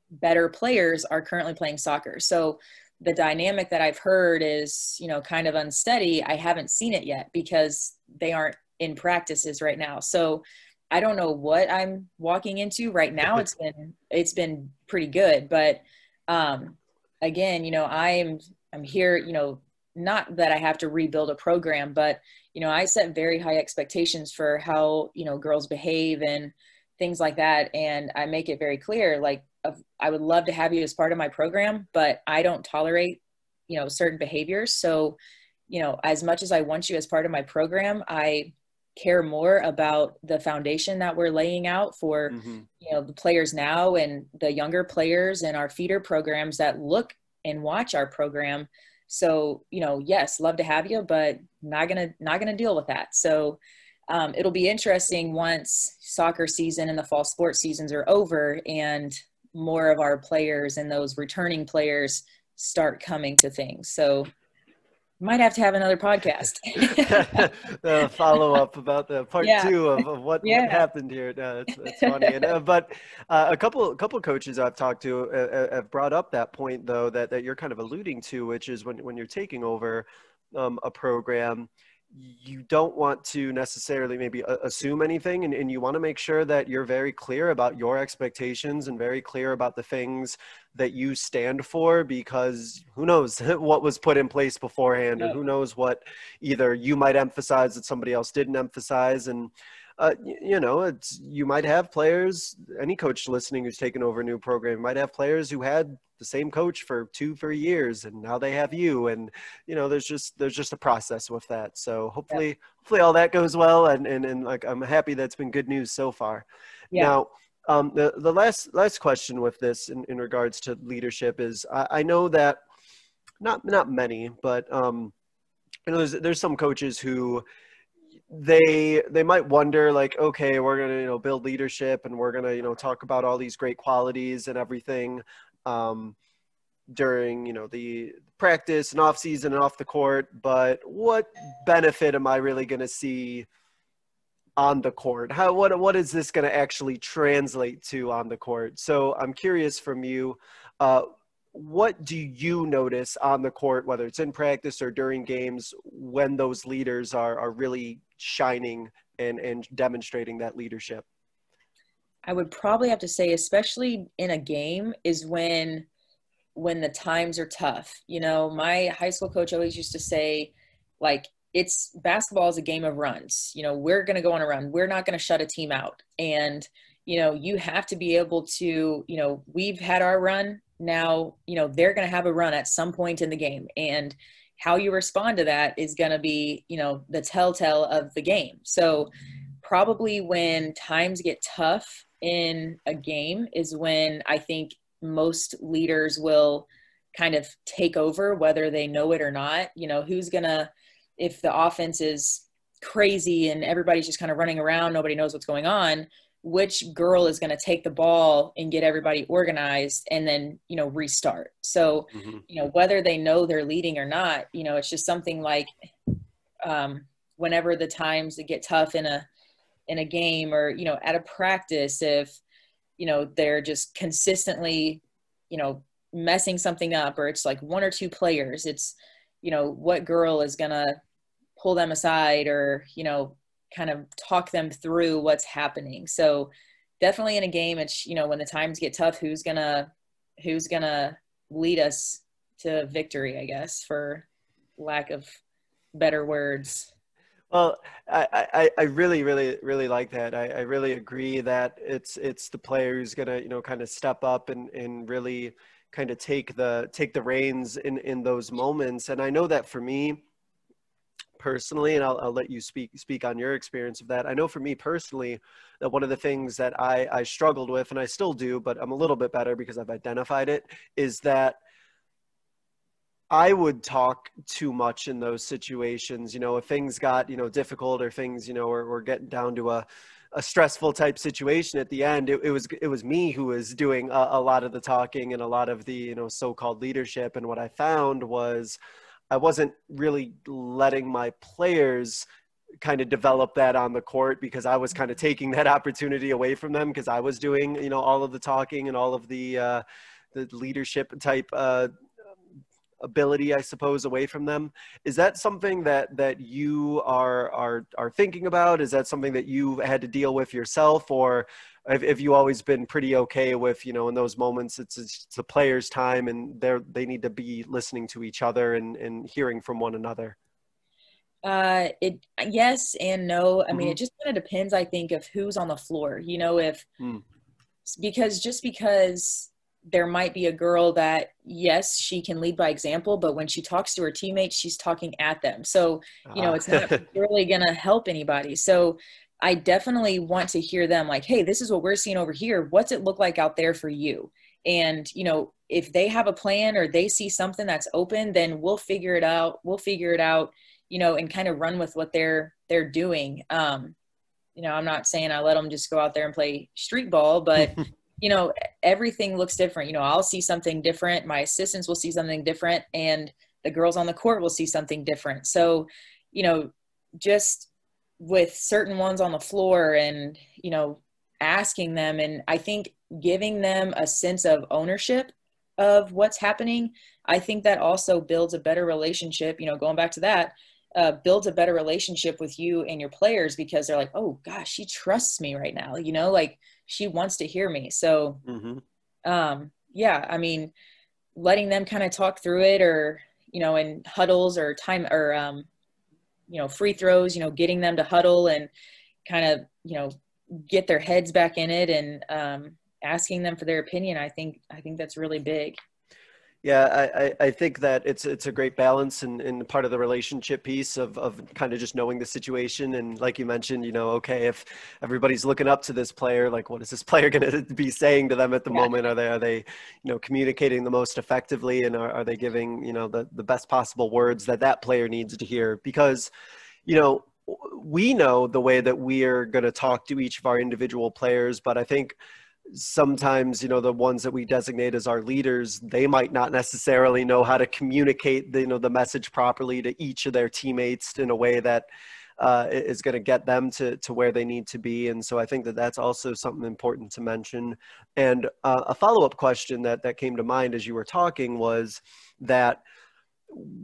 better players are currently playing soccer. So the dynamic that I've heard is you know kind of unsteady. I haven't seen it yet because they aren't in practices right now. So I don't know what I'm walking into right now. It's been it's been pretty good, but um, again, you know, I'm I'm here. You know, not that I have to rebuild a program, but you know, I set very high expectations for how you know girls behave and things like that, and I make it very clear. Like, I would love to have you as part of my program, but I don't tolerate you know certain behaviors. So, you know, as much as I want you as part of my program, I care more about the foundation that we're laying out for mm-hmm. you know the players now and the younger players and our feeder programs that look and watch our program so you know yes love to have you but not gonna not gonna deal with that so um, it'll be interesting once soccer season and the fall sports seasons are over and more of our players and those returning players start coming to things. So might have to have another podcast. the follow up about the part yeah. two of, of what, yeah. happened here. No, that's, that's funny. and, uh, but uh, a couple a couple coaches I've talked to uh, uh, have brought up that point though that, that you're kind of alluding to, which is when when you're taking over um, a program you don't want to necessarily maybe uh, assume anything and, and you want to make sure that you're very clear about your expectations and very clear about the things that you stand for because who knows what was put in place beforehand yeah. or who knows what either you might emphasize that somebody else didn't emphasize and uh, you know, it's you might have players. Any coach listening who's taken over a new program might have players who had the same coach for two, three years, and now they have you. And you know, there's just there's just a process with that. So hopefully, yeah. hopefully all that goes well. And and and like I'm happy that's been good news so far. Yeah. Now. Um, the, the last last question with this in, in regards to leadership is I, I know that not not many, but um, you know there's there's some coaches who they they might wonder like okay we're gonna you know build leadership and we're gonna you know talk about all these great qualities and everything um, during you know the practice and off season and off the court but what benefit am i really going to see on the court? How what what is this going to actually translate to on the court? So i'm curious from you uh, what do you notice on the court, whether it's in practice or during games, when those leaders are, are really shining and, and demonstrating that leadership? I would probably have to say, especially in a game, is when when the times are tough. You know, my high school coach always used to say, like, it's basketball is a game of runs. You know, we're going to go on a run. We're not going to shut a team out. And, you know, you have to be able to, you know, we've had our run. Now, you know, they're going to have a run at some point in the game. And how you respond to that is going to be you know the telltale of the game. So probably when times get tough in a game is when i think most leaders will kind of take over whether they know it or not. You know who's going to if the offense is crazy and everybody's just kind of running around nobody knows what's going on which girl is going to take the ball and get everybody organized and then you know restart so mm-hmm. you know whether they know they're leading or not you know it's just something like um, whenever the times get tough in a in a game or you know at a practice if you know they're just consistently you know messing something up or it's like one or two players it's you know what girl is going to pull them aside or you know kind of talk them through what's happening. So definitely in a game, it's you know when the times get tough, who's gonna who's gonna lead us to victory? I guess for lack of better words. Well, I, I, I really, really, really like that. I, I really agree that it's it's the player who's gonna, you know, kind of step up and, and really kind of take the take the reins in, in those moments. And I know that for me, personally, and I'll, I'll let you speak speak on your experience of that. I know for me personally that one of the things that I, I struggled with, and I still do, but I'm a little bit better because I've identified it, is that I would talk too much in those situations. You know, if things got you know difficult or things you know were, were getting down to a a stressful type situation at the end it, it was it was me who was doing a, a, lot of the talking and a lot of the you know so-called leadership and what i found was I wasn't really letting my players kind of develop that on the court because I was kind of taking that opportunity away from them because I was doing, you know, all of the talking and all of the uh, the leadership type uh, ability, I suppose, away from them. Is that something that that you are are are thinking about? Is that something that you've had to deal with yourself, or have, have you always been pretty okay with you know in those moments it's it's the players' time and they're they need to be listening to each other and and hearing from one another? Uh, it yes and no. I mm-hmm. mean, it just kind of depends. I think of who's on the floor. You know, if mm. because just because there might be a girl that yes she can lead by example but when she talks to her teammates she's talking at them so you know it's not really going to help anybody so i definitely want to hear them like hey this is what we're seeing over here what's it look like out there for you and you know if they have a plan or they see something that's open then we'll figure it out we'll figure it out you know and kind of run with what they're they're doing um you know i'm not saying i let them just go out there and play street ball but you know, everything looks different. You know, I'll see something different. My assistants will see something different and the girls on the court will see something different. So, you know, just with certain ones on the floor and, you know, asking them and I think giving them a sense of ownership of what's happening, I think that also builds a better relationship, you know, going back to that, uh, builds a better relationship with you and your players because they're like, oh gosh, she trusts me right now, you know, like she wants to hear me. So, mm-hmm. um, yeah, I mean, letting them kind of talk through it or, you know, in huddles or time or, um, you know, free throws, you know, getting them to huddle and kind of, you know, get their heads back in it and, um, asking them for their opinion. I think, I think that's really big. Yeah, I, I think that it's it's a great balance and, and part of the relationship piece of, of kind of just knowing the situation. And like you mentioned, you know, okay, if everybody's looking up to this player, like what is this player going to be saying to them at the yeah. moment? Are they are they, you know, communicating the most effectively and are, are they giving, you know, the, the best possible words that that player needs to hear? Because, you know, we know the way that we are going to talk to each of our individual players, but I think – sometimes you know the ones that we designate as our leaders they might not necessarily know how to communicate the, you know the message properly to each of their teammates in a way that uh, is going to get them to, to where they need to be. And so i think that that's also something important to mention. And uh, a follow-up question that that came to mind as you were talking was that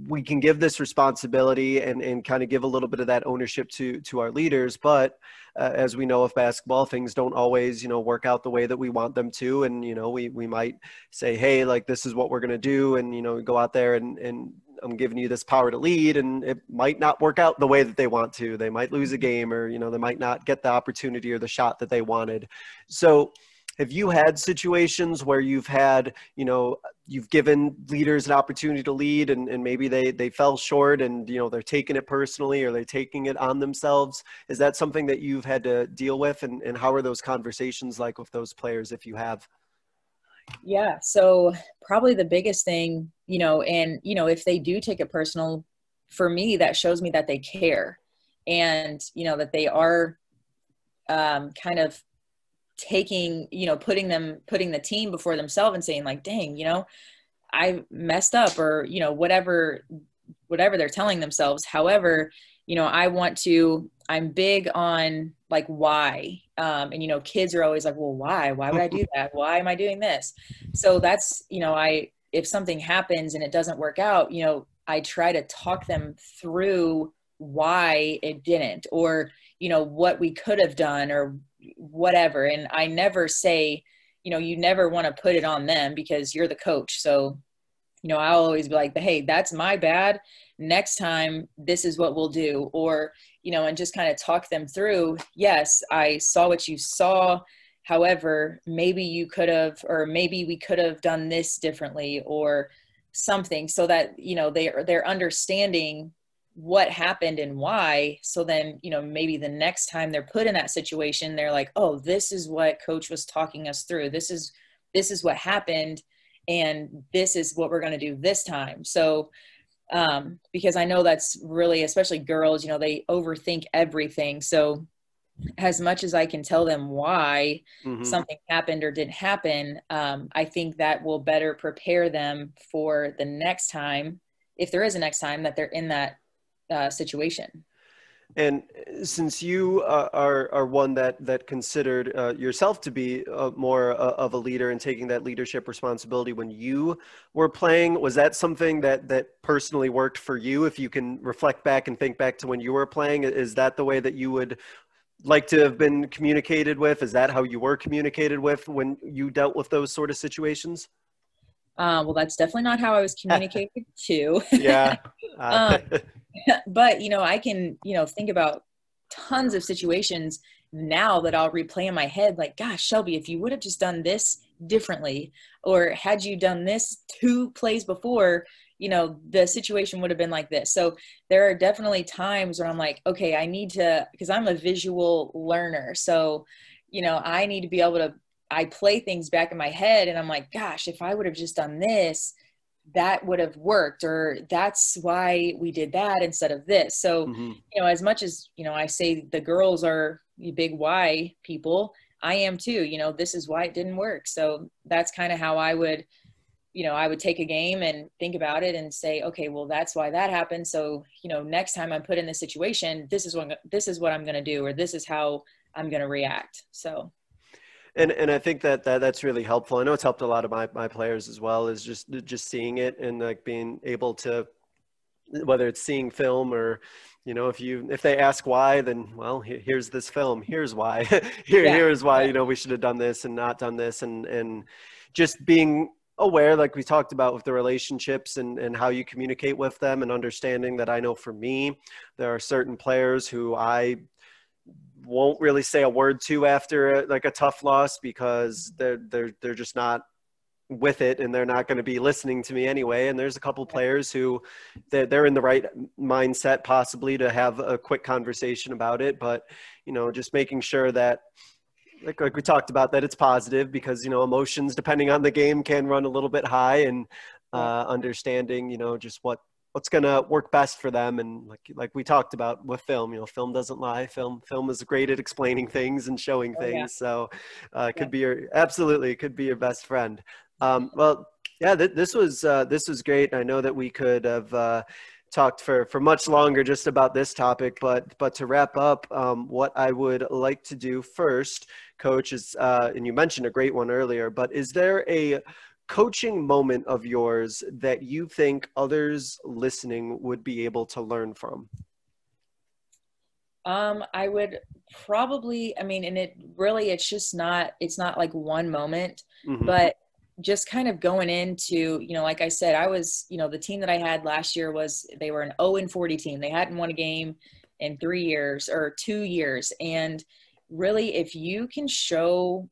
we can give this responsibility and, and kind of give a little bit of that ownership to to our leaders but uh, as we know of basketball things don't always you know work out the way that we want them to and you know we we might say hey like this is what we're going to do and you know go out there and and I'm giving you this power to lead and it might not work out the way that they want to. They might lose a game or you know they might not get the opportunity or the shot that they wanted. So have you had situations where you've had you know you've given leaders an opportunity to lead and, and maybe they they fell short and you know they're taking it personally or they're taking it on themselves? Is that something that you've had to deal with? And, and how are those conversations like with those players if you have? Yeah so probably the biggest thing you know and you know if they do take it personal for me that shows me that they care and you know that they are um, kind of taking you know putting them putting the team before themselves and saying like dang you know i messed up or you know whatever whatever they're telling themselves. However you know i want to i'm big on like why um, and you know kids are always like well why? Why would i do that? Why am i doing this? So that's you know i if something happens and it doesn't work out you know i try to talk them through why it didn't or you know what we could have done or whatever. And i never say you know you never want to put it on them because you're the coach. So you know i'll always be like hey that's my bad. Next time this is what we'll do. Or you know and just kind of talk them through yes i saw what you saw. However maybe you could have or maybe we could have done this differently or something so that you know they are they're understanding what happened and why. So then you know maybe the next time they're put in that situation they're like oh this is what coach was talking us through. This is this is what happened and this is what we're going to do this time. So um because i know that's really especially girls you know they overthink everything. So as much as i can tell them why mm-hmm. something happened or didn't happen um, i think that will better prepare them for the next time if there is a next time that they're in that uh, situation. And since you uh, are, are one that, that considered uh, yourself to be uh, more uh, of a leader and taking that leadership responsibility when you were playing, was that something that, that personally worked for you? If you can reflect back and think back to when you were playing, is that the way that you would like to have been communicated with? Is that how you were communicated with when you dealt with those sort of situations? Uh, well, that's definitely not how I was communicated to. yeah. um, but you know, I can, you know, think about tons of situations now that I'll replay in my head like, gosh, Shelby, if you would have just done this differently, or had you done this two plays before, you know, the situation would have been like this. So there are definitely times where I'm like, okay, I need to, because I'm a visual learner. So, you know, I need to be able to, I play things back in my head and I'm like, gosh, if I would have just done this, that would have worked or that's why we did that instead of this so mm-hmm. you know as much as you know i say the girls are big why people I am too. You know, this is why it didn't work. So that's kind of how I would, you know, I would take a game and think about it and say, okay, well, that's why that happened. So, you know, next time I'm put in this situation, this is what this is what I'm going to do, or this is how I'm going to react. So. And, and I think that, that that's really helpful. I know it's helped a lot of my, my players as well is just just seeing it and like being able to whether it's seeing film or you know if you if they ask why then well here's this film here's why here yeah. here's why you know we should have done this and not done this and and just being aware like we talked about with the relationships and and how you communicate with them and understanding that I know for me there are certain players who I won't really say a word to after a, like a tough loss because they're they're they're just not with it and they're not going to be listening to me anyway. And there's a couple players who they're, they're in the right mindset possibly to have a quick conversation about it. But you know just making sure that like, like we talked about that it's positive because you know emotions depending on the game can run a little bit high and uh, understanding you know just what what's going to work best for them and like like we talked about with film you know film doesn't lie film film is great at explaining things and showing things oh, yeah. so uh, it could yeah. be your absolutely it could be your best friend um, well, yeah, th- this was uh, this was great. I know that we could have uh, talked for for much longer just about this topic, but but to wrap up, um, what I would like to do first, Coach, is uh, and you mentioned a great one earlier, but is there a coaching moment of yours that you think others listening would be able to learn from? Um, I would probably, I mean, and it really, it's just not, it's not like one moment, mm-hmm. but just kind of going into, you know, like I said, I was, you know, the team that I had last year was they were an 0 and 40 team. They hadn't won a game in three years or two years. And really, if you can show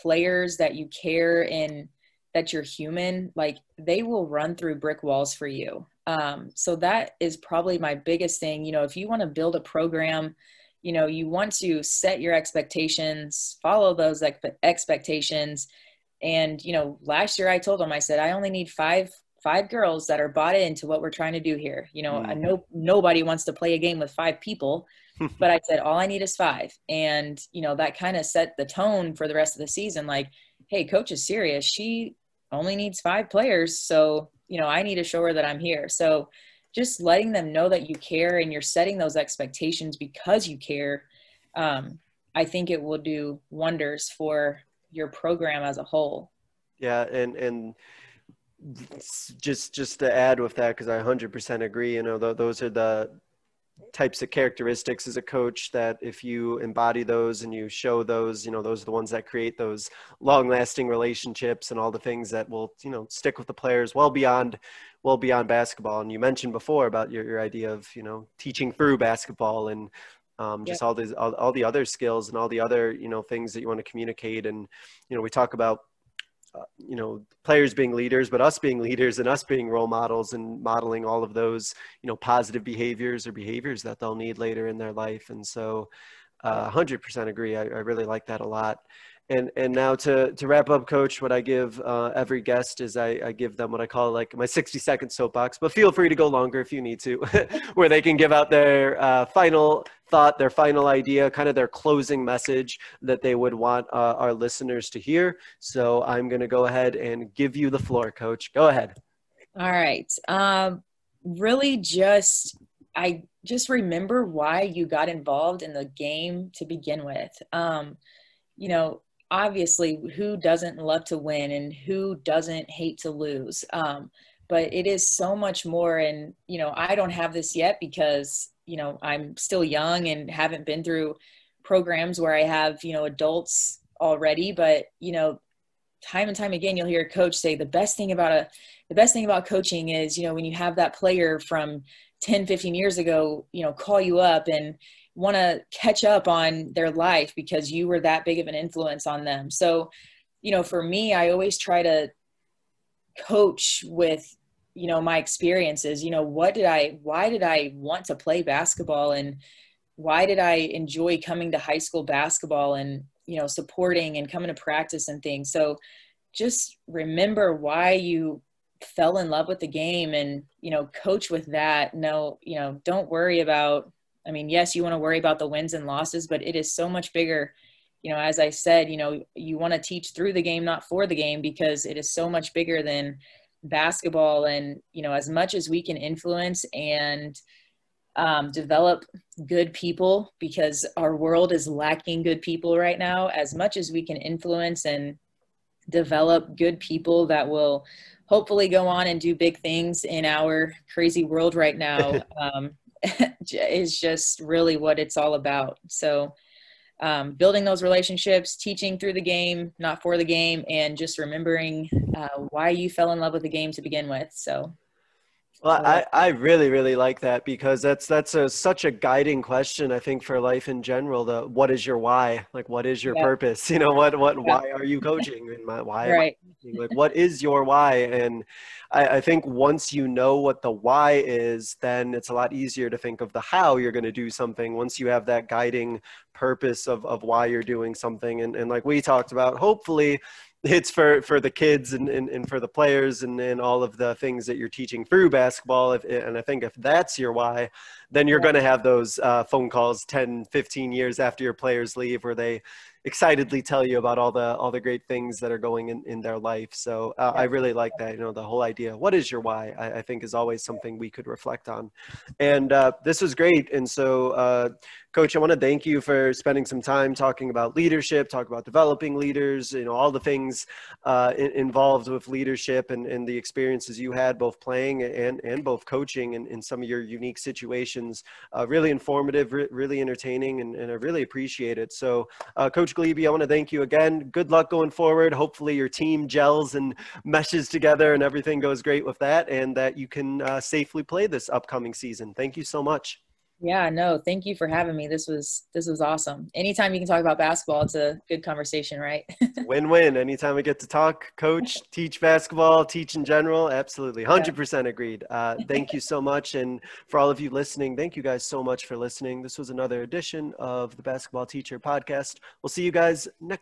players that you care and that you're human, like they will run through brick walls for you. Um, so that is probably my biggest thing. You know, if you want to build a program, you know, you want to set your expectations, follow those expectations and, you know, last year I told them, I said, I only need five five girls that are bought into what we're trying to do here. You know, mm. I know nobody wants to play a game with five people, but I said all I need is five. And, you know, that kind of set the tone for the rest of the season like, hey, coach is serious. She only needs five players, so, you know, I need to show her that I'm here. So, just letting them know that you care and you're setting those expectations because you care. Um, I think it will do wonders for your program as a whole. Yeah, and and just just to add with that because I 100% agree. You know, th- those are the types of characteristics as a coach that if you embody those and you show those, you know, those are the ones that create those long-lasting relationships and all the things that will, you know, stick with the players well beyond well beyond basketball. And you mentioned before about your, your idea of, you know, teaching through basketball and um, just yeah. all these all, all the other skills and all the other you know things that you want to communicate and you know we talk about uh, you know players being leaders but us being leaders and us being role models and modeling all of those you know positive behaviors or behaviors that they'll need later in their life. And so uh, 100% agree. I, I really like that a lot and and now to to wrap up coach what i give uh, every guest is I, I give them what i call like my 60 second soapbox. But feel free to go longer if you need to where they can give out their uh, final thought their final idea kind of their closing message that they would want uh, our listeners to hear. So i'm going to go ahead and give you the floor coach. Go ahead. All right. Um, really just i just remember why you got involved in the game to begin with. Um, you know obviously who doesn't love to win and who doesn't hate to lose um, but it is so much more and you know i don't have this yet because you know i'm still young and haven't been through programs where i have you know adults already but you know time and time again you'll hear a coach say the best thing about a the best thing about coaching is you know when you have that player from 10 15 years ago you know call you up and want to catch up on their life because you were that big of an influence on them. So, you know, for me, I always try to coach with, you know, my experiences. You know, what did I, why did I want to play basketball and why did I enjoy coming to high school basketball and, you know, supporting and coming to practice and things. So just remember why you fell in love with the game and, you know, coach with that. No, you know, don't worry about I mean, yes, you want to worry about the wins and losses, but it is so much bigger you know, as I said, you know, you want to teach through the game, not for the game, because it is so much bigger than basketball. And, you know, as much as we can influence and um, develop good people, because our world is lacking good people right now, as much as we can influence and develop good people that will hopefully go on and do big things in our crazy world right now um, is just really what it's all about. So, um, building those relationships, teaching through the game, not for the game, and just remembering uh, why you fell in love with the game to begin with. So, well, I, I really, really like that because that's that's a, such a guiding question. I think for life in general. The what is your why? Like, what is your yeah. purpose? You know, what what yeah. why are you coaching? And my, why? Right. Like, what is your why? And I, I think once you know what the why is, then it's a lot easier to think of the how you're going to do something. Once you have that guiding purpose of of why you're doing something, and and like we talked about, hopefully it's for for the kids and, and, and for the players and, and all of the things that you're teaching through basketball. If, and i think if that's your why then you're going to have those uh, phone calls 10 15 years after your players leave where they excitedly tell you about all the all the great things that are going in, in their life. So uh, i really like that you know the whole idea what is your why i, I think is always something we could reflect on. And uh, this was great. And so uh, Coach, I want to thank you for spending some time talking about leadership, talk about developing leaders, you know, all the things uh, in, involved with leadership and, and the experiences you had both playing and, and both coaching in, in some of your unique situations. Uh, really informative, re- really entertaining, and, and, I really appreciate it. So, uh, Coach Gliebe, I want to thank you again. Good luck going forward. Hopefully, your team gels and meshes together and everything goes great with that, and that you can uh, safely play this upcoming season. Thank you so much. Yeah, no, thank you for having me. This was this was awesome. Anytime you can talk about basketball, it's a good conversation, right? Win-win. Anytime we get to talk, coach, teach basketball, teach in general, absolutely, hundred percent agreed. Uh, thank you so much, and for all of you listening, thank you guys so much for listening. This was another edition of the Basketball Teacher Podcast. We'll see you guys next.